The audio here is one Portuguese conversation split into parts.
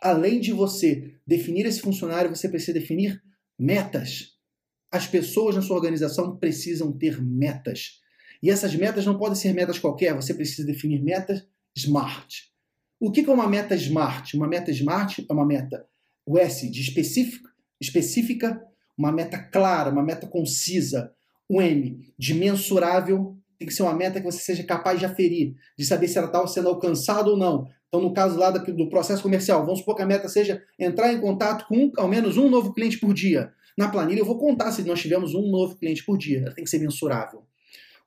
Além de você definir esse funcionário, você precisa definir metas. As pessoas na sua organização precisam ter metas. E essas metas não podem ser metas qualquer, você precisa definir metas SMART. O que é uma meta SMART? Uma meta SMART é uma meta, o S de específica, específica, uma meta clara, uma meta concisa. O M de mensurável, tem que ser uma meta que você seja capaz de aferir, de saber se ela está sendo alcançada ou não. Então, no caso lá do processo comercial, vamos supor que a meta seja entrar em contato com ao menos um novo cliente por dia. Na planilha, eu vou contar se nós tivermos um novo cliente por dia. Ela tem que ser mensurável.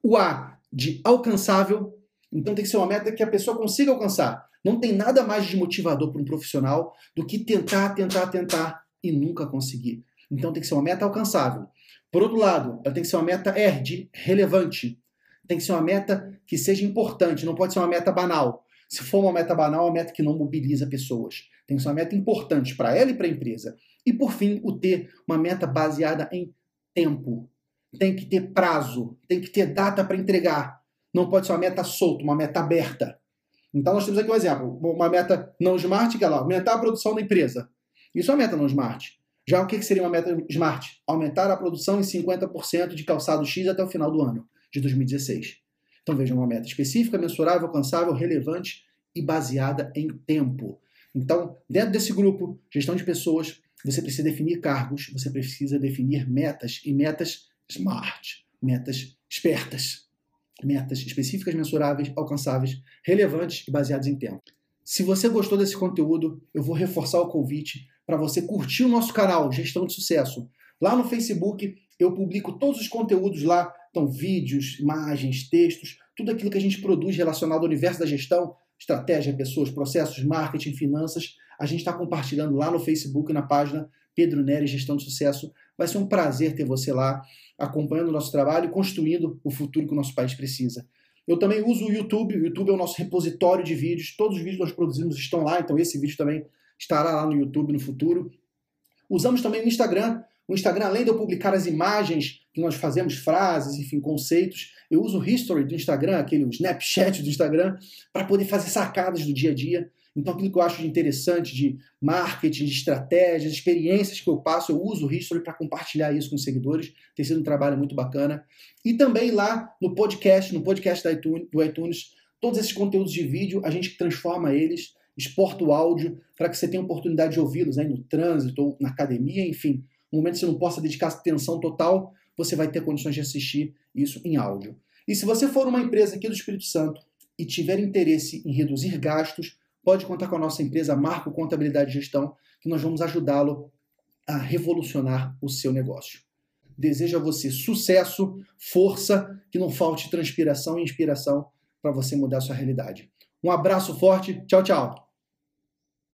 O A de alcançável, então tem que ser uma meta que a pessoa consiga alcançar. Não tem nada mais de motivador para um profissional do que tentar, tentar, tentar e nunca conseguir. Então tem que ser uma meta alcançável. Por outro lado, ela tem que ser uma meta R de relevante. Tem que ser uma meta que seja importante, não pode ser uma meta banal. Se for uma meta banal, é uma meta que não mobiliza pessoas. Tem que ser uma meta importante para ela e para a empresa. E por fim, o T, uma meta baseada em tempo. Tem que ter prazo, tem que ter data para entregar. Não pode ser uma meta solta, uma meta aberta. Então nós temos aqui um exemplo, uma meta não smart, que é lá, aumentar a produção da empresa. Isso é uma meta não smart. Já o que seria uma meta smart? Aumentar a produção em 50% de calçado X até o final do ano de 2016. Então vejam uma meta específica, mensurável, alcançável, relevante e baseada em tempo. Então, dentro desse grupo, gestão de pessoas, você precisa definir cargos, você precisa definir metas e metas smart, metas espertas, metas específicas, mensuráveis, alcançáveis, relevantes e baseadas em tempo. Se você gostou desse conteúdo, eu vou reforçar o convite para você curtir o nosso canal Gestão de Sucesso. Lá no Facebook eu publico todos os conteúdos lá, então vídeos, imagens, textos, tudo aquilo que a gente produz relacionado ao universo da gestão, estratégia, pessoas, processos, marketing, finanças, a gente está compartilhando lá no Facebook, na página Pedro Nery Gestão de Sucesso. Vai ser um prazer ter você lá acompanhando o nosso trabalho e construindo o futuro que o nosso país precisa. Eu também uso o YouTube, o YouTube é o nosso repositório de vídeos, todos os vídeos que nós produzimos estão lá, então esse vídeo também estará lá no YouTube no futuro. Usamos também o Instagram, o Instagram, além de eu publicar as imagens que nós fazemos, frases, enfim, conceitos, eu uso o History do Instagram, aquele Snapchat do Instagram, para poder fazer sacadas do dia a dia. Então, aquilo que eu acho de interessante de marketing, de estratégias, experiências que eu passo, eu uso o History para compartilhar isso com os seguidores. Tem sido um trabalho muito bacana. E também lá no podcast, no podcast do iTunes, todos esses conteúdos de vídeo, a gente transforma eles, exporta o áudio para que você tenha oportunidade de ouvi-los aí no trânsito ou na academia, enfim no momento que você não possa dedicar atenção total, você vai ter condições de assistir isso em áudio. E se você for uma empresa aqui do Espírito Santo e tiver interesse em reduzir gastos, pode contar com a nossa empresa Marco Contabilidade e Gestão, que nós vamos ajudá-lo a revolucionar o seu negócio. Desejo a você sucesso, força, que não falte transpiração e inspiração para você mudar a sua realidade. Um abraço forte, tchau, tchau!